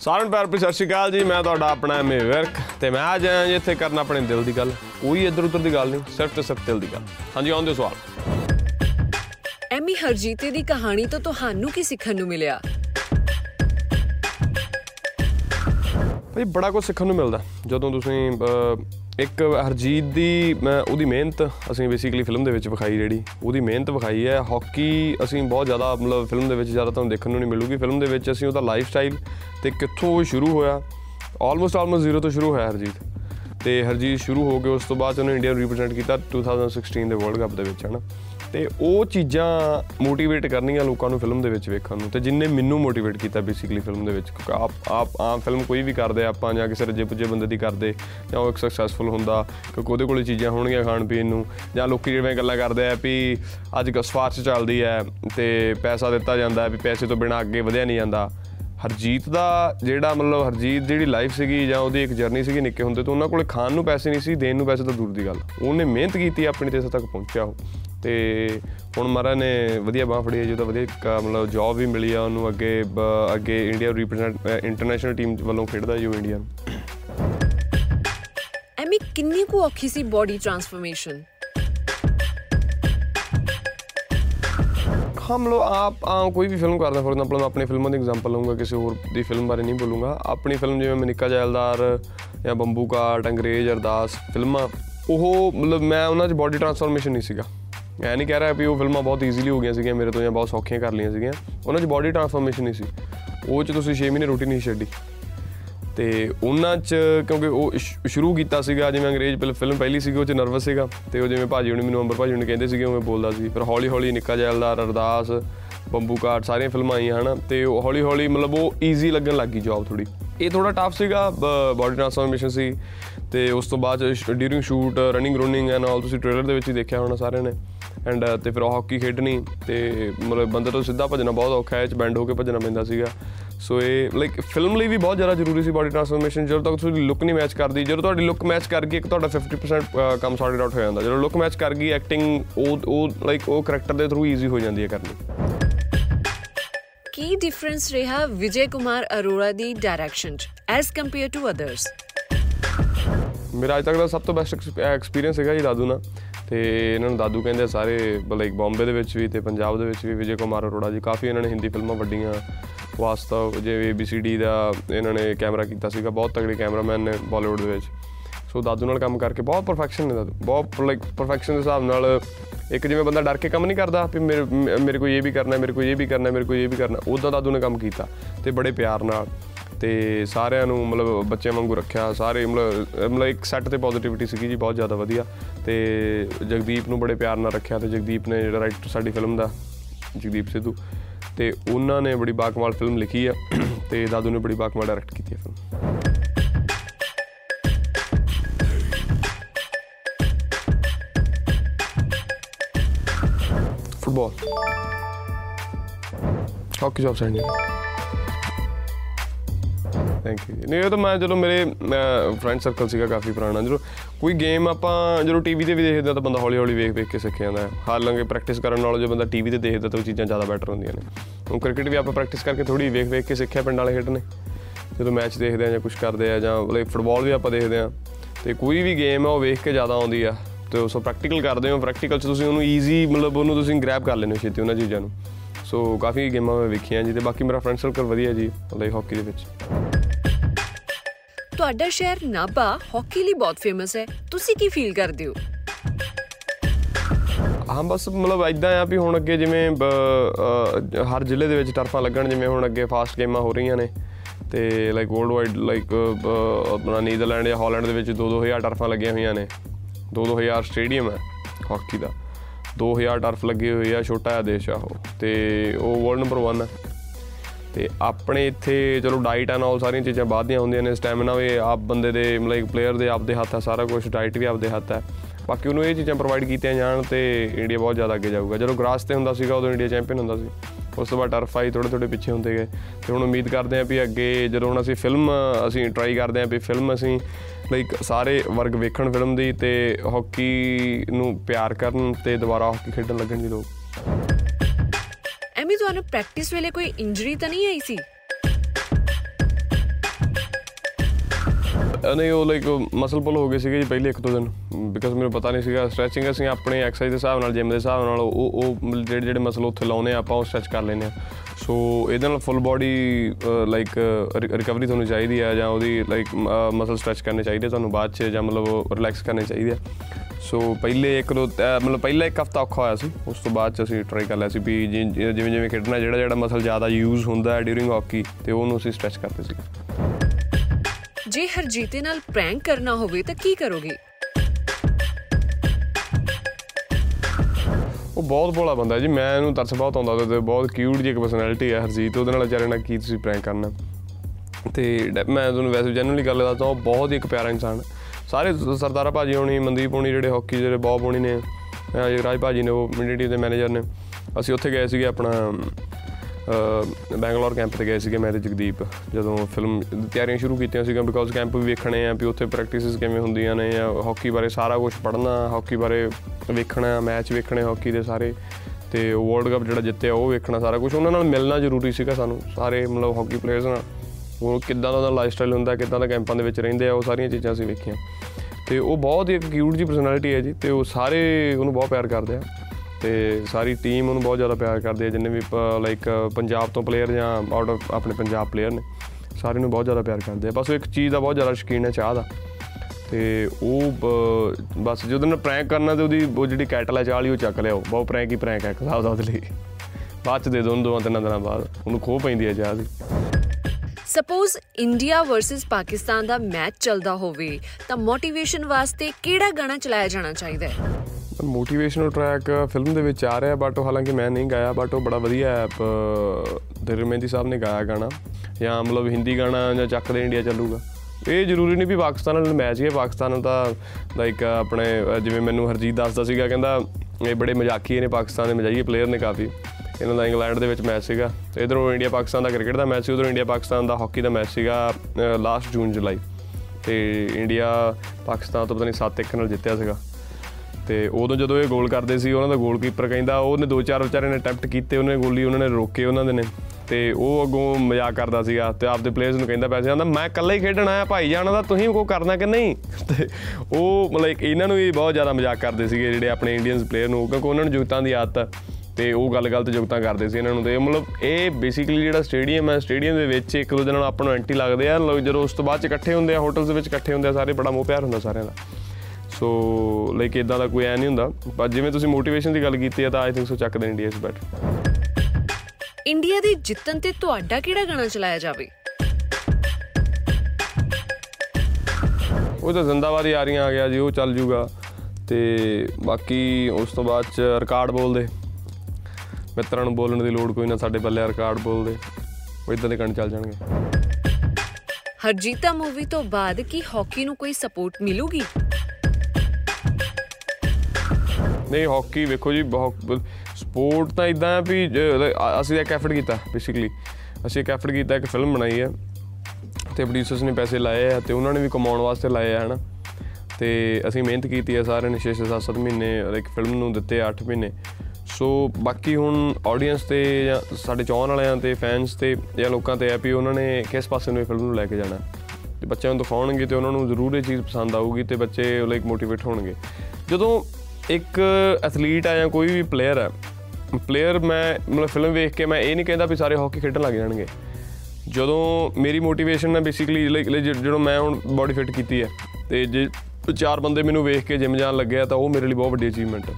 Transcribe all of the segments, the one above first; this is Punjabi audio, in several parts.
ਸਾਰਿਆਂ ਨੂੰ ਪਿਆਰ ਭਰੀ ਸਤਿ ਸ਼੍ਰੀ ਅਕਾਲ ਜੀ। ਮੈਂ ਤੁਹਾਡਾ ਆਪਣਾ ਐਮਏ ਵਿਰਕ ਤੇ ਮੈਂ ਅੱਜ ਆਇਆ ਜੀ ਇੱਥੇ ਕਰਨ ਆਪਣੇ ਦਿਲ ਦੀ ਗੱਲ। ਕੋਈ ਇੱਧਰ ਉੱਧਰ ਦੀ ਗੱਲ ਨਹੀਂ, ਸਿਰਫ ਤੇ ਸਿਰਫ ਦਿਲ ਦੀ ਗੱਲ। ਹਾਂਜੀ ਆਉਂਦੇ ਸਵਾਲ। ਐਮੀ ਹਰਜੀਤੇ ਦੀ ਕਹਾਣੀ ਤੋਂ ਤੁਹਾਨੂੰ ਕੀ ਸਿੱਖਣ ਨੂੰ ਮਿਲਿਆ? ਭਾਈ ਬੜਾ ਕੁਝ ਸਿੱਖਣ ਨੂੰ ਮਿਲਦਾ। ਜਦੋਂ ਤੁਸੀਂ ਅਹ, ਇੱਕ ਹਰਜੀਤ ਦੀ ਮੈਂ ਉਹਦੀ ਮਿਹਨਤ ਅਸੀਂ ਬੇਸਿਕਲੀ ਫਿਲਮ ਦੇ ਵਿੱਚ ਵਿਖਾਈ ਜਿਹੜੀ ਉਹਦੀ ਮਿਹਨਤ ਵਿਖਾਈ ਹੈ। ਹਾਕੀ ਅਸੀਂ ਬਹੁਤ ਜ਼ਿਆਦਾ ਮਤਲਬ ਫਿਲਮ ਦੇ ਵਿੱਚ ਜ਼ਿਆਦਾ ਤੁਹਾਨੂੰ ਦੇਖਣ ਨੂੰ ਨਹੀਂ ਮਿਲੂਗੀ। ਫਿਲਮ ਦੇ ਵਿੱਚ ਅਸੀਂ ਉਹਦਾ ਲਾਈਫ ਸਟਾਈਲ ਤੇ ਕਿੱਥੋਂ ਉਹ ਸ਼ੁਰੂ ਹੋਇਆ। ਆਲਮੋਸਟ ਆਲਮੋਸਟ ਜ਼ੀਰੋ ਤੋਂ ਸ਼ੁਰੂ ਹੋਇਆ ਹਰਜੀਤ। ਤੇ ਹਰਜੀਤ ਸ਼ੁਰੂ ਹੋ ਕੇ ਉਸ ਤੋਂ ਬਾਅਦ ਉਹਨੇ ਇੰਡੀਆ ਨੂੰ ਰਿਪਰੈਜ਼ੈਂਟ ਕੀਤਾ 2016 ਦੇ ਵਰਲਡ ਕੱਪ ਦੇ ਵਿੱਚ ਹਨਾ। ਤੇ ਉਹ ਚੀਜ਼ਾਂ ਮੋਟੀਵੇਟ ਕਰਨੀਆਂ ਲੋਕਾਂ ਨੂੰ ਫਿਲਮ ਦੇ ਵਿੱਚ ਵੇਖਣ ਨੂੰ। ਤੇ ਜਿੰਨੇ ਮੈਨੂੰ ਮੋਟੀਵੇਟ ਕੀਤਾ ਬੇਸਿਕਲੀ ਫਿਲਮ ਦੇ ਵਿੱਚ ਕਿਉਂਕਿ ਆਪ ਆਪ ਆਮ ਫਿਲਮ ਕੋਈ ਵੀ ਕਰਦੇ ਆ, ਆਪਾਂ ਜਾਂ ਕਿਸੇ ਰੱਜੇ ਪੁੱਜੇ ਬੰਦੇ ਦੀ ਕਰਦੇ ਜਾਂ ਉਹ ਇੱਕ ਸਕਸੈਸਫੁਲ ਹੁੰਦਾ ਕਿਉਂਕਿ ਉਹਦੇ ਕੋਲੇ ਚੀਜ਼ਾਂ ਹੋਣਗੀਆਂ ਖਾਣ ਪੀਣ ਨੂੰ। ਜਾਂ ਲੋਕੀ ਜਿਵੇਂ ਗੱਲਾਂ ਕਰਦੇ ਆ ਵੀ ਅੱਜ ਕੱਲ੍ਹ ਸਫਾਰਸ਼ ਚੱਲਦੀ ਹੈ ਤੇ ਪੈਸਾ ਦਿੱਤਾ ਜਾਂਦਾ ਹੈ ਵੀ ਪੈਸੇ ਤੋਂ ਬਿਨਾਂ ਅੱਗੇ ਵਧਿਆ ਨਹੀਂ ਜਾਂਦਾ। ਹਰਜੀਤ ਦਾ ਜਿਹੜਾ ਮਤਲਬ ਹਰਜੀਤ ਜਿਹੜੀ ਲਾਈਫ ਸੀਗੀ ਜਾਂ ਉਹਦੀ ਇੱਕ ਜਰਨੀ ਸੀਗੀ ਨਿੱਕੇ ਹੁੰਦੇ ਤੋਂ ਉਹਨਾਂ ਕੋਲੇ ਖਾਣ ਨੂੰ ਪੈਸੇ ਨਹੀਂ ਸੀ ਦੇਣ ਨੂੰ ਪੈਸੇ ਤਾਂ ਦੂਰ ਦੀ ਗੱਲ। ਉਹਨੇ ਮਿਹਨਤ ਕੀਤੀ ਆਪਣੀ ਤੇ ਇੱਥੇ ਤੱਕ ਪਹੁੰਚਿਆ ਉਹ। ਤੇ ਹੁਣ ਮਹਾਰਾਜ ਨੇ ਵਧੀਆ ਬਾਹ ਫੜੀ ਹੈ ਜਿਹਦਾ ਵਧੀਆ ਮਤਲਬ ਜੌਬ ਵੀ ਮਿਲੀ ਆ ਉਹਨੂੰ ਅੱਗੇ ਅੱਗੇ ਇੰਡੀਆ ਰਿਪਰੈਜ਼ੈਂਟ ਇੰਟਰਨੈਸ਼ਨਲ ਟੀਮ ਵੱਲੋਂ ਖੇਡਦਾ ਜੋ ਇੰਡੀਆ ਨੂੰ। ਐਮੀ ਕਿੰਨੀ ਕੁ ਔਖੀ ਸੀ ਬਾਡੀ ਟਰਾਂਸਫਰਮੇਸ਼ਨ ਹਾਂ ਮਤਲਬ ਆਪ ਆ ਕੋਈ ਵੀ ਫਿਲਮ ਕਰਦਾ ਫੋਰ ਐਗਜ਼ਾਮਪਲ ਮੈਂ ਆਪਣੀ ਫਿਲਮਾਂ ਦੀ ਐਗਜ਼ਾਮਪਲ ਲਵਾਂਗਾ ਕਿਸੇ ਹੋਰ ਦੀ ਫਿਲਮ ਬਾਰੇ ਨਹੀਂ ਬੋਲੂੰਗਾ। ਆਪਣੀ ਫਿਲਮ ਜਿਵੇਂ ਮਨਿਕਾ ਜੈਲਦਾਰ ਜਾਂ ਬੰਬੂ ਕਾਟ ਅੰਗਰੇਜ਼ ਅਰਦਾਸ ਫਿਲਮਾਂ ਉਹ ਮਤਲਬ ਮੈਂ ਉਹਨਾਂ 'ਚ ਬਾਡੀ ਟਰਾਂਸਫਾਰਮੇਸ਼ਨ ਨਹੀਂ ਸੀਗਾ। ਮੈਂ ਨਹੀਂ ਕਹਿ ਰਿਹਾ ਵੀ ਉਹ ਫਿਲਮਾਂ ਬਹੁਤ ਈਜ਼ੀਲੀ ਹੋ ਗਈਆਂ ਸੀਗੀਆਂ, ਮੇਰੇ ਤੋਂ ਜਾਂ ਬਹੁਤ ਸੌਖੀਆਂ ਕਰ ਲਈਆਂ ਸੀਗੀਆਂ। ਉਹਨਾਂ 'ਚ ਬਾਡੀ ਟਰਾਂਸਫਾਰਮੇਸ਼ਨ ਨਹੀਂ ਸੀ। ਉਹ 'ਚ ਤੁਸੀਂ 6 ਮਹੀਨੇ ਰੋਟੀ ਨਹੀਂ ਛੱਡੀ। ਤੇ ਉਹਨਾਂ 'ਚ ਕਿਉਂਕਿ ਉਹ ਸ਼- ਸ਼ੁਰੂ ਕੀਤਾ ਸੀਗਾ, ਜਿਵੇਂ ਅੰਗਰੇਜ਼ ਫਿਲ- ਫਿਲਮ ਪਹਿਲੀ ਸੀਗੀ, ਉਹ 'ਚ ਨਰਵਸ ਸੀਗਾ। ਤੇ ਉਹ ਜਿਵੇਂ ਭਾਜੀ ਹੁਣੀ ਮੈਨੂੰ ਅੰਬਰ ਭਾਜੀ ਹੁਣੀ ਕਹਿੰਦੇ ਸੀਗੇ, ਉਵੇਂ ਬੋਲਦਾ ਸੀ। ਫਿਰ ਹੌਲੀ ਹੌਲੀ ਨਿੱਕਾ ਜੈਲਦਾਰ, ਅਰਦਾਸ, ਬੰਬੂ ਕਾਟ ਸਾਰੀਆਂ ਫਿਲਮਾਂ ਆਈਆਂ, ਹਨਾ। ਤੇ ਉਹ ਹੌਲੀ ਹੌਲੀ ਮਤਲਬ ਉਹ ਈਜ਼ੀ ਲੱਗਣ ਲੱਗ ਗਈ ਜੌਬ ਥੋੜੀ ਇਹ ਥੋੜਾ ਟਫ ਸੀਗਾ ਬਾਡੀ ਟਰਾਂਸਫਾਰਮੇਸ਼ਨ ਸੀ। ਤੇ ਉਸ ਤੋਂ ਬਾਅਦ during shoot running running and all ਤੁਸੀਂ ਟ੍ਰੇਲਰ ਦੇ ਵਿੱਚ ਹੀ ਦੇਖਿਆ ਹੋਣਾ ਸਾਰਿਆਂ ਨੇ। ਐਂਡ ਤੇ ਫਿਰ ਹਾਕੀ ਖੇਡਣੀ ਤੇ ਮਤਲਬ ਬੰਦੇ ਤੋਂ ਸਿੱਧਾ ਭੱਜਣਾ ਬਹੁਤ ਔਖਾ ਹੈ ਚ ਬੈਂਡ ਹੋ ਕੇ ਭੱਜਣਾ ਪੈਂਦਾ ਸੀਗਾ। ਸੋ ਇਹ ਲਾਈਕ ਫਿਲਮ ਲਈ ਵੀ ਬਹੁਤ ਜ਼ਿਆਦਾ ਜ਼ਰੂਰੀ ਸੀ ਬਾਡੀ ਟਰਾਂਸਫਾਰਮੇਸ਼ਨ ਜਦੋਂ ਤੱਕ ਤੁਹਾਡੀ ਲੁੱਕ ਨਹੀਂ ਮੈਚ ਕਰਦੀ ਜਦੋਂ ਤੁਹਾਡੀ ਲੁੱਕ ਮੈਚ ਕਰ ਗਈ ਇੱਕ ਤੁਹਾਡਾ 50% ਅਹ, ਕੰਮ ਸੌਰਟਡ ਆਊਟ ਹੋ ਜਾਂਦਾ। ਜਦੋਂ ਲੁੱਕ ਮੈਚ ਕਰ ਗਈ ਐਕਟਿੰਗ ਉਹ ਉਹ ਲਾਈਕ ਉਹ ਕਰੈਕਟਰ ਦੇ ਥਰੂ ਈਜ਼ੀ ਹੋ ਜਾਂਦੀ ਹੈ ਕਰਨੀ। ਕੀ ਡਿਫਰੈਂਸ ਰਿਹਾ ਵਿਜੇ ਕੁਮਾਰ ਅਰੋੜਾ ਦੀ ਡਾਇਰੈਕਸ਼ਨ ਚ ਐਸ ਕੰਪੇਅਰ ਟੂ ਅਦਰਸ ਮੇਰਾ ਅੱਜ ਤੱਕ ਦਾ ਸਭ ਤੋਂ ਬੈਸਟ ਐਕਸਪੀਰੀਅੰਸ ਹੈਗਾ ਜੀ ਦਾਦੂ ਨਾਲ। ਤੇ ਇਹਨਾਂ ਨੂੰ ਦਾਦੂ ਕਹਿੰਦੇ ਆ ਸਾਰੇ ਲਾਈਕ ਬੰਬੇ ਦੇ ਵਿੱਚ ਵੀ ਤੇ ਪੰਜਾਬ ਦੇ ਵਿੱਚ ਵੀ ਵਿਜੇ ਕੁਮਾਰ ਅਰੋੜਾ ਜੀ, ਕਾਫੀ ਇਹਨਾਂ ਨੇ ਹਿੰਦੀ ਫਿਲਮਾਂ ਵੱਡੀਆਂ ਵਾਸਤਵ ਜਿਵੇਂ ABCD ਦਾ ਇਹਨਾਂ ਨੇ ਕੈਮਰਾ ਕੀਤਾ ਸੀਗਾ, ਬਹੁਤ ਤਗੜੇ ਕੈਮਰਾਮੈਨ ਨੇ ਬਾਲੀਵੁੱਡ ਦੇ ਵਿੱਚ। ਸੋ ਦਾਦੂ ਨਾਲ ਕੰਮ ਕਰਕੇ ਬਹੁਤ ਪਰਫੈਕਸ਼ਨ ਨੇ ਦਾਦੂ, ਬਹੁਤ ਲਾਈਕ ਪਰਫੈਕਸ਼ਨ ਦੇ ਹਿਸਾਬ ਨਾਲ ਇੱਕ ਜਿਵੇਂ ਬੰਦਾ ਡਰ ਕੇ ਕੰਮ ਨਹੀਂ ਕਰਦਾ ਵੀ ਮੇਰੇ ਮ- ਮੇਰੇ ਕੋਲ ਇਹ ਵੀ ਕਰਨਾ, ਮੇਰੇ ਕੋਲ ਇਹ ਵੀ ਕਰਨਾ, ਮੇਰੇ ਕੋਲ ਇਹ ਵੀ ਕਰਨਾ ਉਦਾਂ ਦਾਦੂ ਨੇ ਕੰਮ ਕੀਤਾ ਤੇ ਬੜੇ ਪਿਆਰ ਨਾਲ। ਤੇ ਸਾਰਿਆਂ ਨੂੰ ਮਤਲਬ ਬੱਚਿਆਂ ਵਾਂਗੂ ਰੱਖਿਆ, ਸਾਰੇ ਮਤਲਬ ਮਤਲਬ ਇੱਕ ਸੈੱਟ ਤੇ ਪੋਜ਼ਿਟਿਵਿਟੀ ਸੀਗੀ ਜੀ, ਬਹੁਤ ਜ਼ਿਆਦਾ ਵਧੀਆ। ਤੇ ਜਗਦੀਪ ਨੂੰ ਬੜੇ ਪਿਆਰ ਨਾਲ ਰੱਖਿਆ ਤੇ ਜਗਦੀਪ ਨੇ ਜਿਹੜਾ ਰਾਈਟਰ ਸਾਡੀ ਫਿਲਮ ਦਾ, ਜਗਦੀਪ ਸਿੱਧੂ, ਤੇ ਉਹਨਾਂ ਨੇ ਬੜੀ ਬਾਕਮਾਲ ਫਿਲਮ ਲਿਖੀ ਆ, ਤੇ ਦਾਦੂ ਨੇ ਬੜੀ ਬਾਕਮਾਲ ਡਾਇਰੈਕਟ ਕੀਤੀ ਹੈ ਫਿਲਮ ਫੁੱਟਬਾਲ ਹਾਕੀ ਜੌਬ ਸੈਂਡ ਥੈਂਕ ਯੂ ਨਹੀਂ, ਇਹ ਤਾਂ ਮੈਂ ਜਦੋਂ ਮੇਰੇ ਫਰੈਂਡ ਸਰਕਲ ਸੀਗਾ ਕਾਫੀ ਪੁਰਾਣਾ, ਜਦੋਂ ਕੋਈ ਗੇਮ ਆਪਾਂ ਜਦੋਂ ਟੀਵੀ ਤੇ ਵੀ ਦੇਖਦੇ ਹਾਂ ਤਾਂ ਬੰਦਾ ਹੌਲੀ ਹੌਲੀ ਵੇਖ ਵੇਖ ਕੇ ਸਿੱਖ ਜਾਂਦਾ ਹੈ। ਹਾਲਾਂਕਿ ਪ੍ਰੈਕਟਿਸ ਕਰਨ ਨਾਲੋਂ ਜੇ ਬੰਦਾ ਟੀਵੀ ਤੇ ਦੇਖਦਾ ਤਾਂ ਉਹ ਚੀਜ਼ਾਂ ਜ਼ਿਆਦਾ ਬੈਟਰ ਹੁੰਦੀਆਂ ਨੇ। ਹੁਣ ਕ੍ਰਿਕਟ ਵੀ ਆਪਾਂ ਪ੍ਰੈਕਟਿਸ ਕਰਕੇ ਥੋੜੀ ਵੇਖ ਵੇਖ ਕੇ ਸਿੱਖਿਆ ਪਿੰਡ ਵਾਲੇ ਖੇਡਣੇ ਜਦੋਂ ਮੈਚ ਦੇਖਦੇ ਆ ਜਾਂ ਕੁਝ ਕਰਦੇ ਆ ਜਾਂ ਲਾਈਕ ਫੁੱਟਬਾਲ ਵੀ ਆਪਾਂ ਦੇਖਦੇ ਆ ਤੇ ਕੋਈ ਵੀ ਗੇਮ ਆ ਉਹ ਵੇਖ ਕੇ ਜ਼ਿਆਦਾ ਆਉਂਦੀ ਆ। ਤੇ ਉਸ ਪ੍ਰੈਕਟੀਕਲ ਕਰਦੇ ਹੋ ਪ੍ਰੈਕਟੀਕਲ ਚ ਤੁਸੀਂ ਉਹਨੂੰ ਈਜ਼ੀ ਮਤਲਬ ਉਹਨੂੰ ਤੁਸੀਂ ਗ੍ਰੈਬ ਕਰ ਲੈਂਦੇ ਹੋ ਛੇਤੀ ਉਹਨਾਂ ਚੀਜ਼ਾਂ ਨੂੰ। ਸੋ ਕਾਫੀ ਗੇਮਾਂ ਮੈਂ ਵੇਖੀਆਂ ਜੀ ਤੇ ਬਾਕੀ ਮੇਰਾ ਫਰੈਂਡ ਸਰਕਲ ਵਧੀਆ ਜੀ ਲਾਈਕ ਹਾਕੀ ਦੇ ਵਿੱਚ। ਤੁਹਾਡਾ ਸ਼ਹਿਰ ਨਾਭਾ ਹਾਕੀ ਲਈ ਬਹੁਤ ਫੇਮਸ ਹੈ। ਤੁਸੀਂ ਕੀ ਫੀਲ ਕਰਦੇ ਹੋ? ਹਾਂ, ਬਸ ਮਤਲਬ ਇਦਾਂ ਆ ਵੀ ਹੁਣ ਅੱਗੇ ਜਿਵੇਂ, ਬ- ਅਹ, ਹਰ ਜ਼ਿਲ੍ਹੇ ਦੇ ਵਿੱਚ ਟਰਫਾਂ ਲੱਗਣ, ਜਿਵੇਂ ਹੁਣ ਅੱਗੇ ਫਾਸਟ ਗੇਮਾਂ ਹੋ ਰਹੀਆਂ ਨੇ। ਤੇ ਲਾਈਕ ਵਰਲਡ ਵਾਈਡ ਲਾਈਕ ਆਪਣਾ ਨੀਦਰਲੈਂਡ ਜਾਂ ਹਾਲੈਂਡ ਦੇ ਵਿੱਚ 2-2000 ਟਰਫਾਂ ਲੱਗੀਆਂ ਹੋਈਆਂ ਨੇ। 2-2000 ਸਟੇਡੀਅਮ ਹੈ ਹਾਕੀ ਦਾ। 2000 ਟਰਫ ਲੱਗੇ ਹੋਏ ਆ, ਛੋਟਾ ਜਿਹਾ ਦੇਸ਼ ਆ ਉਹ। ਤੇ ਉਹ ਵਰਲਡ ਨੰਬਰ 1 ਹੈ। ਤੇ ਆਪਣੇ ਇੱਥੇ ਚਲੋ ਡਾਈਟ ਐਂਡ ਆਲ ਸਾਰੀਆਂ ਚੀਜ਼ਾਂ ਬਾਅਦ ਦੀਆਂ ਹੁੰਦੀਆਂ ਨੇ ਸਟੈਮਿਨਾ ਵੀ ਆਪ ਬੰਦੇ ਦੇ, ਮਤਲਬ ਪਲੇਅਰ ਦੇ ਆਪਦੇ ਹੱਥ ਆ, ਸਾਰਾ ਕੁਝ ਡਾਈਟ ਵੀ ਆਪਦੇ ਹੱਥ ਹੈ ਬਾਕੀ ਉਹਨੂੰ ਇਹ ਚੀਜ਼ਾਂ ਪ੍ਰੋਵਾਈਡ ਕੀਤੀਆਂ ਜਾਣ ਤੇ ਇੰਡੀਆ ਬਹੁਤ ਜ਼ਿਆਦਾ ਅੱਗੇ ਜਾਊਗਾ। ਜਦੋਂ ਗ੍ਰਾਸ ਤੇ ਹੁੰਦਾ ਸੀਗਾ, ਉਦੋਂ ਇੰਡੀਆ ਚੈਂਪੀਅਨ ਹੁੰਦਾ ਸੀ। ਉਸ ਤੋਂ ਬਾਅਦ ਟਰਫ ਆਈ ਥੋੜੇ ਥੋੜੇ ਪਿੱਛੇ ਹੁੰਦੇ ਗਏ। ਤੇ ਹੁਣ ਉਮੀਦ ਕਰਦੇ ਹਾਂ ਵੀ ਅੱਗੇ ਜਦੋਂ ਹੁਣ ਅਸੀਂ ਫਿਲਮ ਅਸੀਂ ਟਰਾਈ ਕਰਦੇ ਹਾਂ ਵੀ ਫਿਲਮ ਅਸੀਂ ਲਾਈਕ ਸਾਰੇ ਵਰਗ ਵੇਖਣ ਫਿਲਮ ਦੀ ਤੇ ਹਾਕੀ ਨੂੰ ਪਿਆਰ ਕਰਨ ਤੇ ਦੁਬਾਰਾ ਹਾਕੀ ਖੇਡਣ ਲੱਗਣ ਜੀ ਲੋਕ ਐਮੀ ਤੁਹਾਨੂੰ ਪ੍ਰੈਕਟਿਸ ਵੇਲੇ ਕੋਈ ਇੰਜਰੀ ਤਾਂ ਨਹੀਂ ਆਈ ਸੀ? ਅ, ਨਹੀਂ ਉਹ ਲਾਈਕ ਮਸਲ ਪੁੱਲ ਹੋ ਗਏ ਸੀਗੇ ਜੀ ਪਹਿਲੇ ਇੱਕ ਦੋ ਦਿਨ। ਬਿਕਾਜ਼ ਮੈਨੂੰ ਪਤਾ ਨਹੀਂ ਸੀਗਾ ਸਟ੍ਰੈਚਿੰਗ ਅਸੀਂ ਆਪਣੇ ਐਕਸਰਸਾਈਜ਼ ਦੇ ਹਿਸਾਬ ਨਾਲ ਜਿਮ ਦੇ ਹਿਸਾਬ ਨਾਲ ਉਹ ਉਹ ਮਤਲਬ ਜਿਹੜੇ ਜਿਹੜੇ ਮਸਲ ਉੱਥੇ ਲਾਉਨੇ ਆ ਆਪਾਂ ਉਹ ਸਟ੍ਰੈਚ ਕਰ ਲੈਨੇ ਆ। ਸੋ ਇਹਦੇ ਨਾਲ ਫੁੱਲ ਬਾਡੀ ਲਾਈਕ ਰਿਕਵਰੀ ਤੁਹਾਨੂੰ ਚਾਹੀਦੀ ਆ ਜਾਂ ਉਹਦੀ ਲਾਈਕ ਮਸਲ ਸਟ੍ਰੈਚ ਕਰਨੇ ਚਾਹੀਦੇ ਤੁਹਾਨੂੰ ਬਾਅਦ ਚ ਜਾਂ ਮਤਲਬ ਰਿਲੈਕਸ ਕਰਨੇ ਚਾਹੀਦੇ ਆ। ਸੋ ਪਹਿਲੇ ਇੱਕ ਦੋ ਮਤਲਬ ਪਹਿਲਾ ਇੱਕ ਹਫਤਾ ਔਖਾ ਹੋਇਆ ਸੀ। ਉਸ ਤੋਂ ਬਾਅਦ ਚ ਅਸੀਂ ਟਰਾਈ ਕਰ ਲਿਆ ਸੀ ਵੀ ਜਿਵੇਂ ਜਿਵੇਂ ਖੇਡਣਾ ਜਿਹੜਾ ਜਿਹੜਾ ਮਸਲ ਜ਼ਿਆਦਾ ਯੂਜ਼ ਹੁੰਦਾ ਹੈ ਡਿਊਰਿੰਗ ਹਾਕੀ ਤੇ ਉਹਨੂੰ ਅਸੀਂ ਸਟ੍ਰੈਚ ਕਰਦੇ ਸੀ। ਜੇ ਹਰਜੀਤ ਨਾਲ ਪ੍ਰੈਂਕ ਕਰਨਾ ਹੋਵੇ ਤਾਂ ਕੀ ਕਰੋਗੇ? ਉਹ ਬਹੁਤ ਭੋਲਾ ਬੰਦਾ ਜੀ। ਮੈਂ ਇਹਨੂੰ ਤਰਸ ਬਹੁਤ ਆਉਂਦਾ ਤੇ। ਬਹੁਤ ਕਿਊਟ ਜਿਹੀ ਇੱਕ ਪਰਸਨੈਲਿਟੀ ਹੈ ਹਰਜੀਤ। ਉਹਦੇ ਨਾਲ ਵਿਚਾਰੇ ਨਾਲ ਕੀ ਤੁਸੀਂ ਪ੍ਰੈਂਕ ਕਰਨਾ। ਤੇ ਮੈਂ ਤੁਹਾਨੂੰ ਵੈਸੇ ਜੈਨੂਅਲੀ ਗੱਲ ਦੱਸਦਾ ਉਹ ਬਹੁਤ ਹੀ ਇੱਕ ਪਿਆਰਾ ਇਨਸਾਨ ਹੈ। ਸਾਰੇ ਸ- ਸਰਦਾਰਾ ਭਾਜੀ ਹੋਣੀ ਮਨਦੀਪ ਹੋਣੀ ਜਿਹੜੇ ਹਾਕੀ ਜਿਹੜੇ ਬਹੁਤ ਹੋਣੀ ਨੇ ਅਹ ਜੀ ਰਾਜ ਭਾਜੀ ਨੇ ਉਹ ਮਿਡਿਟੀ ਦੇ ਮੈਨੇਜਰ ਨੇ। ਅਸੀਂ ਉੱਥੇ ਗਏ ਸੀਗੇ ਆਪਣਾ ਅਹ, ਬੈਂਗਲੌਰ ਕੈਂਪ ਤੇ ਗਏ ਸੀਗੇ ਮੈਂ ਤੇ ਜਗਦੀਪ ਜਦੋਂ ਫਿਲਮ ਦੀ ਤਿਆਰੀਆਂ ਸ਼ੁਰੂ ਕੀਤੀਆਂ ਸੀਗੀਆਂ ਬਿਕੋਜ਼ ਕੈਂਪ ਵੀ ਵੇਖਣੇ ਆ ਵੀ ਉੱਥੇ ਪ੍ਰੈਕਟਿਸਿਸ ਕਿਵੇਂ ਹੁੰਦੀਆਂ ਨੇ ਜਾਂ ਹਾਕੀ ਬਾਰੇ ਸਾਰਾ ਕੁਝ ਪੜ੍ਹਨਾ ਹਾਕੀ ਬਾਰੇ ਵੇਖਣਾ ਮੈਚ ਵੇਖਣੇ ਹਾਕੀ ਦੇ ਸਾਰੇ ਤੇ ਵਰਲਡ ਕੱਪ ਜਿਹੜਾ ਜਿੱਤਿਆ ਉਹ ਵੇਖਣਾ ਸਾਰਾ ਕੁਝ ਉਹਨਾਂ ਨਾਲ ਮਿਲਣਾ ਜ਼ਰੂਰੀ ਸੀਗਾ ਸਾਨੂੰ ਸਾਰੇ ਮਤਲਬ ਹਾਕੀ ਪਲੇਅਰਸ ਨਾਲ। ਉਹ ਕਿੱਦਾਂ ਦਾ ਉਹਦਾ ਲਾਈਫ ਸਟਾਈਲ ਹੁੰਦਾ ਕਿੱਦਾਂ ਦਾ ਕੈਂਪਾਂ ਦੇ ਵਿੱਚ ਰਹਿੰਦੇ ਆ ਉਹ ਸਾਰੀਆਂ ਚੀਜ਼ਾਂ ਅਸੀਂ ਵੇਖੀਆਂ। ਤੇ ਉਹ ਬਹੁਤ ਹੀ ਇੱਕ ਕਿਊਟ ਜੀ ਪਰਸਨੈਲਿਟੀ ਹੈ ਜੀ, ਤੇ ਉਹ ਸਾਰੇ ਉਹਨੂੰ ਬਹੁਤ ਪਿਆਰ ਕਰਦੇ ਆ। ਤੇ ਸਾਰੀ ਟੀਮ ਉਹਨੂੰ ਬਹੁਤ ਜ਼ਿਆਦਾ ਪਿਆਰ ਕਰਦੀ ਹੈ ਜਿੰਨੇ ਵੀ ਲਾਈਕ ਪੰਜਾਬ ਤੋਂ ਪਲੇਅਰ ਜਾਂ ਆਊਟ ਆਫ ਆਪਣੇ ਪੰਜਾਬ ਪਲੇਅਰ ਨੇ ਸਾਰੇ ਨੂੰ ਬਹੁਤ ਜ਼ਿਆਦਾ ਪਿਆਰ ਕਰਦੇ ਆ। ਬਸ ਉਹ ਇੱਕ ਚੀਜ਼ ਦਾ ਬਹੁਤ ਜ਼ਿਆਦਾ ਸ਼ੌਕੀਨ ਹੈ, ਚਾਹ ਦਾ। ਤੇ ਉਹ ਬ- ਬਸ ਜਦੋਂ ਨੇ ਪ੍ਰੈਂਕ ਕਰਨਾ ਤੇ ਉਹਦੀ ਉਹ ਜਿਹੜੀ ਕੈਟਲ ਹੈ, ਚਾਹ ਵਾਲੀ, ਉਹ ਚੱਕ ਲਿਆਓ ਬਹੁਤ ਪ੍ਰੈਂਕ ਹੀ ਪ੍ਰੈਂਕ ਹੈ, ਇੱਕ ਹਿਸਾਬ ਦਾ ਉਹਦੇ ਲਈ। ਬਾਅਦ ਚ ਦੇ ਦੋ ਉਹਨੂੰ ਦੋਵਾਂ ਤਿੰਨਾਂ ਦਿਨਾਂ ਬਾਅਦ। ਉਹਨੂੰ ਖੋਹ ਪੈਂਦੀ ਹੈ, ਚਾਹ ਦੀ। ਸਪੋਜ਼ ਇੰਡੀਆ ਵਰਸਸ ਪਾਕਿਸਤਾਨ ਦਾ ਮੈਚ ਚੱਲਦਾ ਹੋਵੇ ਤਾਂ ਮੋਟੀਵੇਸ਼ਨ ਵਾਸਤੇ ਕਿਹੜਾ ਗਾਣਾ ਚਲਾਇਆ ਜਾਣਾ ਚਾਹੀਦਾ ਹੈ? ਮੋਟੀਵੇਸ਼ਨਲ ਟਰੈਕ ਫਿਲਮ ਦੇ ਵਿੱਚ ਆ ਰਿਹਾ ਬਟ ਉਹ ਹਾਲਾਂਕਿ ਮੈਂ ਨਹੀਂ ਗਾਇਆ ਬਟ ਉਹ ਬੜਾ ਵਧੀਆ ਹੈ ਦਿਲ ਮਹਿੰਦੀ ਸਾਹਿਬ ਨੇ ਗਾਇਆ ਗਾਣਾ ਜਾਂ ਮਤਲਬ ਹਿੰਦੀ ਗਾਣਾ ਜਾਂ ਚੱਕ ਦੇ ਇੰਡੀਆ ਚੱਲੂਗਾ। ਇਹ ਜ਼ਰੂਰੀ ਨਹੀਂ ਵੀ ਪਾਕਿਸਤਾਨ ਨਾਲ ਮੈਚ ਹੀ ਹੈ ਪਾਕਿਸਤਾਨ ਨਾਲ ਤਾਂ ਲਾਈਕ ਆਪਣੇ ਅਹ, ਜਿਵੇਂ ਮੈਨੂੰ ਹਰਜੀਤ ਦੱਸਦਾ ਸੀਗਾ ਕਹਿੰਦਾ ਇਹ ਬੜੇ ਮਜ਼ਾਕੀਏ ਨੇ ਪਾਕਿਸਤਾਨ ਦੇ ਮਜ਼ਾਈਏ ਪਲੇਅਰ ਨੇ ਕਾਫੀ। ਇਹਨਾਂ ਦਾ ਇੰਗਲੈਂਡ ਦੇ ਵਿੱਚ ਮੈਚ ਸੀਗਾ ਤੇ ਇਧਰੋਂ ਇੰਡੀਆ ਪਾਕਿਸਤਾਨ ਦਾ ਕ੍ਰਿਕਟ ਦਾ ਮੈਚ ਸੀ, ਉਧਰੋਂ ਇੰਡੀਆ ਪਾਕਿਸਤਾਨ ਦਾ ਹਾਕੀ ਦਾ ਮੈਚ ਸੀਗਾ ਲਾਸਟ ਜੂਨ, ਜੁਲਾਈ। ਤੇ ਇੰਡੀਆ ਪਾਕਿਸਤਾਨ ਤੋਂ ਪਤਾ ਨਹੀਂ 7-1 ਨਾਲ ਜਿੱਤਿਆ ਸੀਗਾ। ਤੇ ਉਦੋਂ ਜਦੋਂ ਇਹ ਗੋਲ ਕਰਦੇ ਸੀ, ਉਹਨਾਂ ਦਾ ਗੋਲਕੀਪਰ ਕਹਿੰਦਾ, ਉਹਨੇ ਦੋ ਚਾਰ ਵਿਚਾਰੇ ਨੇ ਅਟੈਂਪਟ ਕੀਤੇ, ਉਹਨੇ ਗੋਲੀ ਉਹਨਾਂ ਨੇ ਰੋਕੇ ਉਹਨਾਂ ਦੇ ਨੇ। ਤੇ ਉਹ ਅੱਗੋਂ ਮਜ਼ਾਕ ਕਰਦਾ ਸੀਗਾ ਤੇ ਆਪਦੇ ਪਲੇਅਰਸ ਨੂੰ ਕਹਿੰਦਾ ਪੈਸੇ ਆਂਦਾ, ਮੈਂ ਇਕੱਲਾ ਹੀ ਖੇਡਣ ਆਇਆ ਭਾਈ ਜਾਨ ਦਾ ਤੁਸੀਂ ਕੋ ਕਰਨਾ ਕਿ ਨਹੀਂ? ਤੇ ਉਹ ਮਤਲਬ ਇਹਨਾਂ ਨੂੰ ਵੀ ਬਹੁਤ ਜ਼ਿਆਦਾ ਮਜ਼ਾਕ ਕਰਦੇ ਸੀਗੇ, ਜਿਹੜੇ ਆਪਣੇ ਇੰਡੀਅਨਸ ਪਲੇਅਰ ਨੂੰ, ਕਿਉਂਕਿ ਉਹਨਾਂ ਨੂੰ ਜੁਗਤਾਂ ਦੀ ਆਦਤ ਹੈ ਤੇ ਉਹ ਗੱਲ-ਗੱਲ ਤੇ ਜੁਗਤਾਂ ਕਰਦੇ ਸੀ ਇਹਨਾਂ ਨੂੰ ਤੇ ਮਤਲਬ ਇਹ ਬੇਸਿਕਲੀ ਜਿਹੜਾ ਸਟੇਡੀਅਮ ਹੈ ਸਟੇਡੀਅਮ ਦੇ ਵਿੱਚ ਇੱਕ ਦੂਜੇ ਨਾਲ ਆਪਾਂ ਨੂੰ ਐਂਟੀ ਲੱਗਦੇ ਆ ਲੋਕ ਜਦੋਂ ਉਸ ਤੋਂ ਬਾਅਦ ਇਕੱਠੇ ਹੁੰਦੇ ਆ ਹੋਟਲਸ ਦੇ ਵਿੱਚ ਇਕੱਠੇ ਹੁੰਦੇ ਆ ਸਾਰੇ ਬੜਾ ਮੋਹ ਪਿਆਰ ਹੁੰਦਾ ਸਾਰਿਆਂ ਦਾ। ਸੋ ਲਾਈਕ ਇਦਾਂ ਦਾ ਕੋਈ ਐ ਨਹੀਂ ਹੁੰਦਾ। ਪਰ ਜਿਵੇਂ ਤੁਸੀਂ ਮੋਟੀਵੇਸ਼ਨ ਦੀ ਗੱਲ ਕੀਤੀ ਹੈ ਤਾਂ ਆਈ ਥਿੰਕ ਸੋ ਚੱਕ ਦੇ ਇੰਡੀਆ ਇਸ ਬੈਟਰ ਇੰਡੀਆ ਦੇ ਜਿੱਤਣ ਤੇ ਤੁਹਾਡਾ ਕਿਹੜਾ ਗਾਣਾ ਚਲਾਇਆ ਜਾਵੇ? ਉਹ ਤਾਂ ਜ਼ਿੰਦਾਬਾਦ ਯਾਰੀਆਂ ਆ ਗਿਆ ਜੀ ਉਹ ਚੱਲ ਜੂਗਾ। ਤੇ ਬਾਕੀ ਉਸ ਤੋਂ ਬਾਅਦ ਚ ਰਿਕਾਰਡ ਬੋਲਦੇ। ਮਿੱਤਰਾਂ ਨੂੰ ਬੋਲਣ ਦੀ ਲੋੜ ਕੋਈ ਨਾ ਸਾਡੇ ਬੱਲੇ ਰਿਕਾਰਡ ਬੋਲਦੇ। ਉਹ ਇਦਾਂ ਦੇ ਗਾਣੇ ਚੱਲ ਜਾਣਗੇ। ਹਰਜੀਤਾ ਮੂਵੀ ਤੋਂ ਬਾਅਦ ਕੀ ਹਾਕੀ ਨੂੰ ਕੋਈ ਸਪੋਰਟ ਮਿਲੂਗੀ? ਨਹੀਂ ਹਾਕੀ ਵੇਖੋ ਜੀ ਸਪੋਰਟ ਤਾਂ ਇਦਾਂ ਹੈ ਵੀ ਅਸੀਂ ਇੱਕ ਐਫਰਟ ਕੀਤਾ ਬੇਸਿਕਲੀ ਅਸੀਂ ਇੱਕ ਐਫਰਟ ਕੀਤਾ ਇੱਕ ਫਿਲਮ ਬਣਾਈ ਹੈ। ਤੇ ਪ੍ਰੋਡਿਊਸਰਸ ਨੇ ਪੈਸੇ ਲਾਏ ਆ ਤੇ ਉਹਨਾਂ ਨੇ ਵੀ ਕਮਾਉਣ ਵਾਸਤੇ ਲਾਏ ਆ ਹਨਾ। ਤੇ ਅਸੀਂ ਮਿਹਨਤ ਕੀਤੀ ਹੈ ਸਾਰਿਆਂ ਨੇ 6-6 7-7 ਮਹੀਨੇ ਇੱਕ ਫਿਲਮ ਨੂੰ ਦਿੱਤੇ 8 ਮਹੀਨੇ। ਸੋ ਬਾਕੀ ਹੁਣ ਆਡੀਅנס ਤੇ ਜਾਂ ਸਾਡੇ ਚਾਹਣ ਵਾਲਿਆਂ ਤੇ ਫੈਨਸ ਤੇ ਜਾਂ ਲੋਕਾਂ ਤੇ ਹੈ ਵੀ ਉਹਨਾਂ ਨੇ ਕਿਸ ਪਾਸੇ ਨੂੰ ਇਹ ਫਿਲਮ ਨੂੰ ਲੈ ਕੇ ਜਾਣਾ ਤੇ ਬੱਚਿਆਂ ਨੂੰ ਦਿਖਾਉਣਗੇ ਤੇ ਉਹਨਾਂ ਨੂੰ ਜ਼ਰੂਰ ਇਹ ਚੀਜ਼ ਪਸੰਦ ਆਊਗੀ ਤੇ ਬੱਚੇ ਲਾਈਕ ਮੋਟੀਵੇਟ ਹੋਣਗੇ। ਜਦੋਂ ਇੱਕ ਐਥਲੀਟ ਆ ਜਾਂ ਕੋਈ ਵੀ ਪਲੇਅਰ ਹੈ ਪਲੇਅਰ ਮੈਂ ਮਤਲਬ ਫਿਲਮ ਵੇਖ ਕੇ ਮੈਂ ਇਹ ਨਹੀਂ ਕਹਿੰਦਾ ਵੀ ਸਾਰੇ ਹਾਕੀ ਖੇਡਣ ਲੱਗ ਜਾਣਗੇ। ਜਦੋਂ ਮੇਰੀ ਮੋਟੀਵੇਸ਼ਨ ਹੈ ਬੇਸਿਕਲੀ ਲਾਈਕ ਜਦੋਂ ਮੈਂ ਹੁਣ ਬਾਡੀ ਫਿਟ ਕੀਤੀ ਹੈ, ਤੇ ਜੇ ਚਾਰ ਬੰਦੇ ਮੈਨੂੰ ਵੇਖ ਕੇ ਜਿਮ ਜਾਣ ਲੱਗਿਆ ਤਾਂ ਉਹ ਮੇਰੇ ਲਈ ਬਹੁਤ ਵੱਡੀ ਅਚੀਵਮੈਂਟ ਹੈ।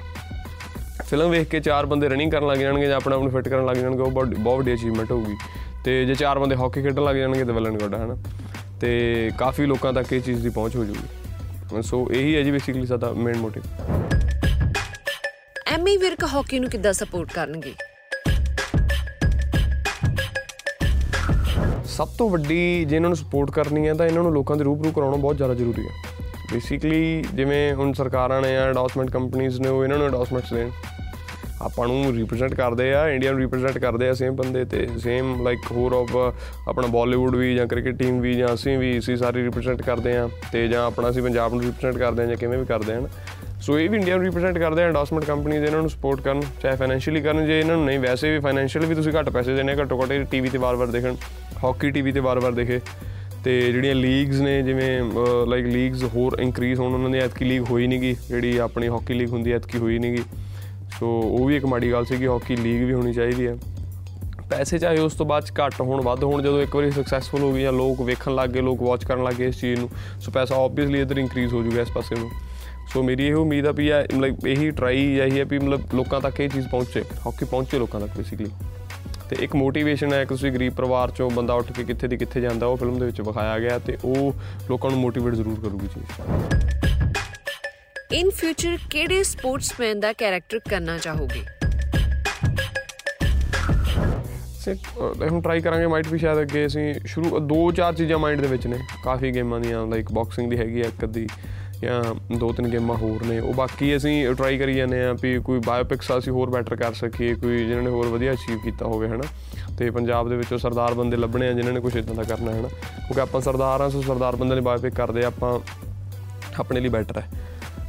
ਫਿਲਮ ਵੇਖ ਕੇ ਚਾਰ ਬੰਦੇ ਰਨਿੰਗ ਕਰਨ ਲੱਗ ਜਾਣਗੇ ਜਾਂ ਆਪਣਾ ਆਪ ਨੂੰ ਫਿਟ ਕਰਨ ਲੱਗ ਜਾਣਗੇ ਉਹ ਬਹੁਤ ਵੱਡੀ ਅਚੀਵਮੈਂਟ ਹੋਊਗੀ। ਤੇ ਜੇ ਚਾਰ ਬੰਦੇ ਹਾਕੀ ਖੇਡਣ ਲੱਗ ਜਾਣਗੇ ਤਾਂ ਵੈਲਨ ਗੁੱਡ ਹੈ ਹਨਾ? ਤੇ ਕਾਫੀ ਲੋਕਾਂ ਤੱਕ ਇਹ ਚੀਜ਼ ਦੀ ਪਹੁੰਚ ਹੋ ਜਾਊਗੀ। ਸੋ ਇਹੀ ਹੈ ਜੀ ਬੇਸਿਕਲੀ ਸਾਡਾ main motive Ammy Virk hockey ਨੂੰ ਕਿੱਦਾਂ ਸਪੋਰਟ ਕਰਨਗੇ? ਸਭ ਤੋਂ ਵੱਡੀ ਜੇ ਇਹਨਾਂ ਨੂੰ ਸਪੋਰਟ ਕਰਨੀ ਹੈ ਤਾਂ ਇਹਨਾਂ ਨੂੰ ਲੋਕਾਂ ਦੇ ਰੂਬਰੂ ਕਰਾਉਣਾ ਬਹੁਤ ਜ਼ਿਆਦਾ ਜ਼ਰੂਰੀ ਹੈ। ਬੇਸਿਕਲੀ ਜਿਵੇਂ ਹੁਣ ਸਰਕਾਰਾਂ ਨੇ ਆ ਐਂਡੋਸਮੈਂਟ ਕੰਪਨੀਆਂ ਨੇ, ਉਹ ਇਹਨਾਂ ਨੂੰ ਐਂਡੋਸਮੈਂਟਸ ਦੇਣ। ਆਪਾਂ ਨੂੰ ਰਿਪਰੈਜ਼ੈਂਟ ਕਰਦੇ ਆ ਇੰਡੀਆ ਨੂੰ ਰਿਪਰੈਜ਼ੈਂਟ ਕਰਦੇ ਆ ਸੇਮ ਬੰਦੇ ਤੇ ਸੇਮ ਲਾਈਕ ਹੋਰ ਆਫ ਆਪਣਾ ਬਾਲੀਵੁੱਡ ਵੀ ਜਾਂ ਕ੍ਰਿਕਟ ਟੀਮ ਵੀ ਜਾਂ ਅਸੀਂ ਵੀ ਅਸੀਂ ਸਾਰੇ ਰਿਪਰੈਜ਼ੈਂਟ ਕਰਦੇ ਆ ਤੇ ਜਾਂ ਆਪਣਾ ਅਸੀਂ ਪੰਜਾਬ ਨੂੰ ਰਿਪਰੈਜ਼ੈਂਟ ਕਰਦੇ ਆ ਜਾਂ ਕਿਵੇਂ ਵੀ ਕਰਦੇ ਹਨ। ਸੋ ਇਹ ਵੀ ਇੰਡੀਆ ਨੂੰ ਰਿਪਰੈਜ਼ੈਂਟ ਕਰਦੇ ਆ ਐਂਡੋਸਮੈਂਟ ਕੰਪਨੀਆਂ ਇਹਨਾਂ ਨੂੰ ਸਪੋਰਟ ਕਰਨ, ਚਾਹੇ ਫਾਈਨੈਂਸ਼ੀਅਲੀ ਕਰਨ, ਜੇ ਇਹਨਾਂ ਨੂੰ ਨਹੀਂ, ਵੈਸੇ ਵੀ ਫਾਈਨੈਂਸ਼ੀਅਲੀ ਵੀ ਤੁਸੀਂ ਘੱਟ ਪੈਸੇ ਦੇਣੇ ਘੱਟੋ ਘੱਟ ਟੀਵੀ ਤੇ ਵਾਰ-ਵਾਰ ਦੇਖਣ ਹਾਕੀ ਟੀਵੀ ਤੇ ਵਾਰ-ਵਾਰ ਦੇਖੇ। ਤੇ ਜਿਹੜੀਆਂ ਲੀਗਸ ਨੇ, ਜਿਵੇਂ ਲਾਈਕ ਲੀਗਸ ਹੋਰ ਇਨਕਰੀਜ਼ ਹੋਣ, ਉਹਨਾਂ ਦੀ ਐਤਕੀ ਲੀਗ ਹੋਈ ਨਹੀਂਗੀ ਜਿਹੜੀ ਆਪਣੀ ਹਾਕੀ ਲੀਗ ਹੁੰਦੀ ਐ ਐਤਕੀ ਹੋਈ ਨਹੀਂਗੀ ਸੋ ਉਹ ਵੀ ਇੱਕ ਮਾੜੀ ਗੱਲ ਸੀ ਕਿ ਹਾਕੀ ਲੀਗ ਵੀ ਹੋਣੀ ਚਾਹੀਦੀ ਹੈ। ਪੈਸੇ ਚਾਹੇ ਉਸ ਤੋਂ ਬਾਅਦ 'ਚ ਘੱਟ ਹੋਣ, ਵੱਧ ਹੋਣ, ਜਦੋਂ ਇੱਕ ਵਾਰੀ ਸਕਸੈਸਫੁਲ ਹੋ ਗਈ ਜਾਂ ਲੋਕ ਵੇਖਣ ਲੱਗ ਗਏ, ਲੋਕ ਵਾਚ ਕਰਨ ਲੱਗ ਗਏ ਇਸ ਚੀਜ਼ ਨੂੰ। ਸੋ ਪੈਸਾ ਆਬਵੀਅਸਲੀ ਇਧਰ ਇਨਕਰੀਜ਼ ਹੋ ਜਾਊਗਾ ਇਸ ਪਾਸੇ ਨੂੰ। ਸੋ ਮੇਰੀ ਇਹ ਉਮੀਦ ਆ ਵੀ ਆ ਮਤਲਬ ਇਹੀ ਟਰਾਈ ਇਹੀ ਹੈ ਵੀ ਮਤਲਬ ਲੋਕਾਂ ਤੱਕ ਇਹ ਚੀਜ਼ ਪਹੁੰਚੇ ਹਾਕੀ ਪਹੁੰਚੇ ਲੋਕਾਂ ਤੱਕ ਬੇਸਿਕਲੀ ਤੇ ਇੱਕ ਮੋਟੀਵੇਸ਼ਨ ਹੈ ਕਿ ਤੁਸੀਂ ਗਰੀਬ ਪਰਿਵਾਰ ਚੋਂ ਬੰਦਾ ਉੱਠ ਕੇ ਕਿੱਥੇ ਦੀ ਕਿੱਥੇ ਜਾਂਦਾ ਉਹ ਫਿਲਮ ਦੇ ਵਿੱਚ ਵਿਖਾਇਆ ਗਿਆ ਤੇ ਉਹ ਲੋਕਾਂ ਨੂੰ ਮੋਟੀਵੇਟ ਜ਼ਰੂਰ ਕਰੂਗੀ ਚੀਜ਼ ਇਨ ਫਿਊਚਰ ਕਿਹੜੇ ਸਪੋਰਟਸਮੈਨ ਦਾ ਕੈਰੈਕਟਰ ਕਰਨਾ ਚਾਹੋਗੇ? ਸੇ ਹੁਣ ਟਰਾਈ ਕਰਾਂਗੇ ਮਾਈਟ ਵੀ ਸ਼ਾਇਦ ਅੱਗੇ ਅਸੀਂ ਸ਼ੁਰੂ ਦੋ ਚਾਰ ਚੀਜ਼ਾਂ ਮਾਈਂਡ ਦੇ ਵਿੱਚ ਨੇ। ਕਾਫੀ ਗੇਮਾਂ ਦੀਆਂ ਲਾਈਕ ਬਾਕਸਿੰਗ ਦੀ ਹੈਗੀ ਆ ਇੱਕ ਅੱਧੀ। ਜਾਂ ਦੋ ਤਿੰਨ ਗੇਮਾਂ ਹੋਰ ਨੇ ਉਹ ਬਾਕੀ ਅਸੀਂ ਟਰਾਈ ਕਰੀ ਜਾਂਦੇ ਆ ਵੀ ਕੋਈ ਬਾਇਓਪਿਕਸ ਅਸੀਂ ਹੋਰ ਬੈਟਰ ਕਰ ਸਕੀਏ ਕੋਈ ਜਿਨ੍ਹਾਂ ਨੇ ਹੋਰ ਵਧੀਆ ਅਚੀਵ ਕੀਤਾ ਹੋਵੇ ਹਨਾ? ਤੇ ਪੰਜਾਬ ਦੇ ਵਿੱਚੋਂ ਸਰਦਾਰ ਬੰਦੇ ਲੱਭਣੇ ਆ ਜਿਨ੍ਹਾਂ ਨੇ ਕੁਝ ਇਦਾਂ ਦਾ ਕਰਨਾ ਹੈ ਹਨਾ? ਕਿਉਂਕਿ ਆਪਾਂ ਸਰਦਾਰ ਆ ਸੋ ਸਰਦਾਰ ਬੰਦੇ ਨੇ ਬਾਇਓਪਿਕ ਕਰਦੇ ਆ, ਆਪਾਂ ਆਪਣੇ ਲਈ ਬੈਟਰ ਹੈ।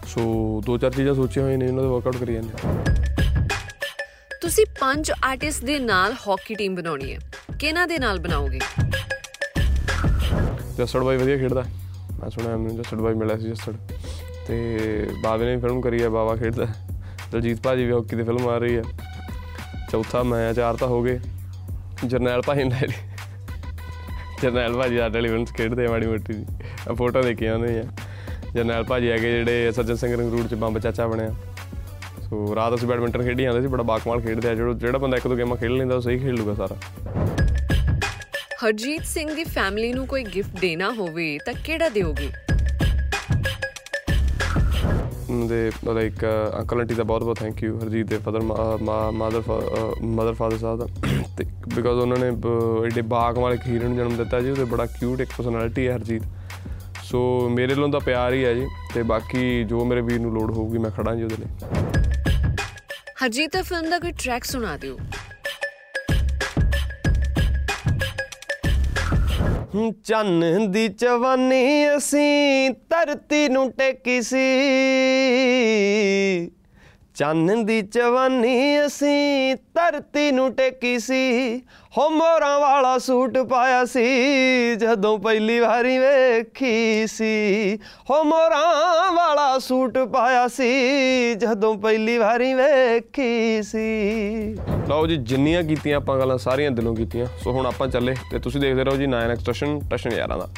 ਸੋ ਦੋ ਚਾਰ ਚੀਜ਼ਾਂ ਸੋਚੀਆਂ ਹੋਈਆਂ ਨੇ ਉਹਨਾਂ ਦਾ ਵਰਕਆਊਟ ਕਰੀ ਜਾਂਦੇ ਆ ਤੁਸੀਂ ਪੰਜ ਆਰਟਿਸਟ ਦੇ ਨਾਲ ਹਾਕੀ ਟੀਮ ਬਣਾਉਣੀ ਹੈ। ਕਿਹਨਾਂ ਦੇ ਨਾਲ ਬਣਾਓਗੇ? ਜੱਸੜ ਬਾਈ ਵਧੀਆ ਖੇਡਦਾ। ਮੈਂ ਸੁਣਿਆ ਮੈਨੂੰ ਜੱਸੜ ਬਾਈ ਮਿਲਿਆ ਸੀ ਜੱਸੜ। ਤੇ ਬਾਵੇ ਨੇ ਫਿਲਮ ਕਰੀ ਹੈ ਬਾਵਾ ਖੇਡਦਾ। ਦਲਜੀਤ ਭਾਜੀ ਵੀ ਹਾਕੀ ਦੀ ਫਿਲਮ ਆ ਰਹੀ ਹੈ ਚੌਥਾ ਮੈਂ ਆ, ਚਾਰ ਤਾਂ ਹੋ ਗਏ। ਜਰਨੈਲ ਭਾਜੀ ਨੇ ਜਰਨੈਲ ਭਾਜੀ ਸਾਡੇ ਵਾਲੀ ਫਿਲਮ 'ਚ ਖੇਡਦੇ ਆ ਮਾੜੀ ਮੋਟੀ ਜੀ। ਆ ਫੋਟੋ ਦੇਖੀਆਂ ਉਹਨੇ ਆ ਜਰਨੈਲ ਭਾਜੀ ਹੈਗੇ ਜਿਹੜੇ ਸੱਜਣ ਸਿੰਘ ਰੰਗਰੂਟ 'ਚ ਬੰਬ ਚਾਚਾ ਬਣਿਆ। ਸੋ ਰਾਤ ਅਸੀਂ ਬੈਡਮਿੰਟਨ ਖੇਡੀ ਜਾਂਦੇ ਸੀ ਬੜਾ ਬਾਕਮਾਲ ਖੇਡਦੇ ਆ। ਜਿਹੜਾ ਜਿਹੜਾ ਬੰਦਾ ਇੱਕ ਦੋ ਗੇਮਾਂ ਖੇਡ ਲੈਂਦਾ ਉਹ ਸਹੀ ਖੇਡ ਲੂਗਾ ਸਾਰਾ। ਹਰਜੀਤ ਸਿੰਘ ਦੀ ਫੈਮਿਲੀ ਨੂੰ ਕੋਈ ਗਿਫਟ ਦੇਣਾ ਹੋਵੇ ਤਾਂ ਕਿਹੜਾ ਦਿਓਗੇ? ਦੇ ਲਾਈਕ ਅੰਕਲ ਆਂਟੀ ਦਾ ਬਹੁਤ ਬਹੁਤ ਥੈਂਕ ਯੂ ਹਰਜੀਤ ਦੇ ਫਾਦਰ ਮਦਰ ਮਦਰ ਫਾਦਰ ਸਾਹਿਬ ਦਾ। ਤੇ ਬਿਕਾਜ਼ ਉਹਨਾਂ ਨੇ ਐਡੇ ਬਾਗ ਵਾਲੇ ਇੱਕ ਹੀਰਨ ਨੂੰ ਜਨਮ ਦਿੱਤਾ ਜੀ ਉਹਦੇ ਬੜਾ ਕਿਊਟ ਇੱਕ ਪਰਸਨੈਲਿਟੀ ਹੈ ਹਰਜੀਤ। ਸੋ ਮੇਰੇ ਵੱਲੋਂ ਤਾਂ ਪਿਆਰ ਹੀ ਹੈ ਜੀ ਤੇ ਬਾਕੀ ਜੋ ਮੇਰੇ ਵੀਰ ਨੂੰ ਲੋੜ ਹੋਊਗੀ ਮੈਂ ਖੜਾ ਜੀ ਉਹਦੇ ਲਈ। ਹਰਜੀਤ ਦਾ ਫਿਲਮ ਦਾ ਕੋਈ ਟਰੈਕ ਸੁਣਾ ਦਿਓ। ਚੰਨ ਦੀ ਜਵਾਨੀ ਅਸੀਂ ਧਰਤੀ ਨੂੰ ਟੇਕੀ ਸੀ। ਚੰਨ ਦੀ ਜਵਾਨੀ ਅਸੀਂ ਧਰਤੀ ਨੂੰ ਟੇਕੀ ਸੀ ਹੋ ਮੋਰਾਂ ਵਾਲਾ ਸੂਟ ਪਾਇਆ ਸੀ, ਜਦੋਂ ਪਹਿਲੀ ਵਾਰੀ ਵੇਖੀ ਸੀ। ਹੋ ਮੋਰਾਂ ਵਾਲਾ ਸੂਟ ਪਾਇਆ ਸੀ, ਜਦੋਂ ਪਹਿਲੀ ਵਾਰੀ ਵੇਖੀ ਸੀ। ਲਓ ਜੀ, ਜਿੰਨੀਆਂ ਕੀਤੀਆਂ ਆਪਾਂ ਗੱਲਾਂ, ਸਾਰੀਆਂ ਦਿਲੋਂ ਕੀਤੀਆਂ। ਸੋ ਹੁਣ ਆਪਾਂ ਚੱਲੇ ਤੇ ਤੁਸੀਂ ਦੇਖਦੇ ਰਹੋ ਜੀ 9x ਟਸ਼ਨ ਟਸ਼ਨ ਯਾਰਾਂ ਦਾ।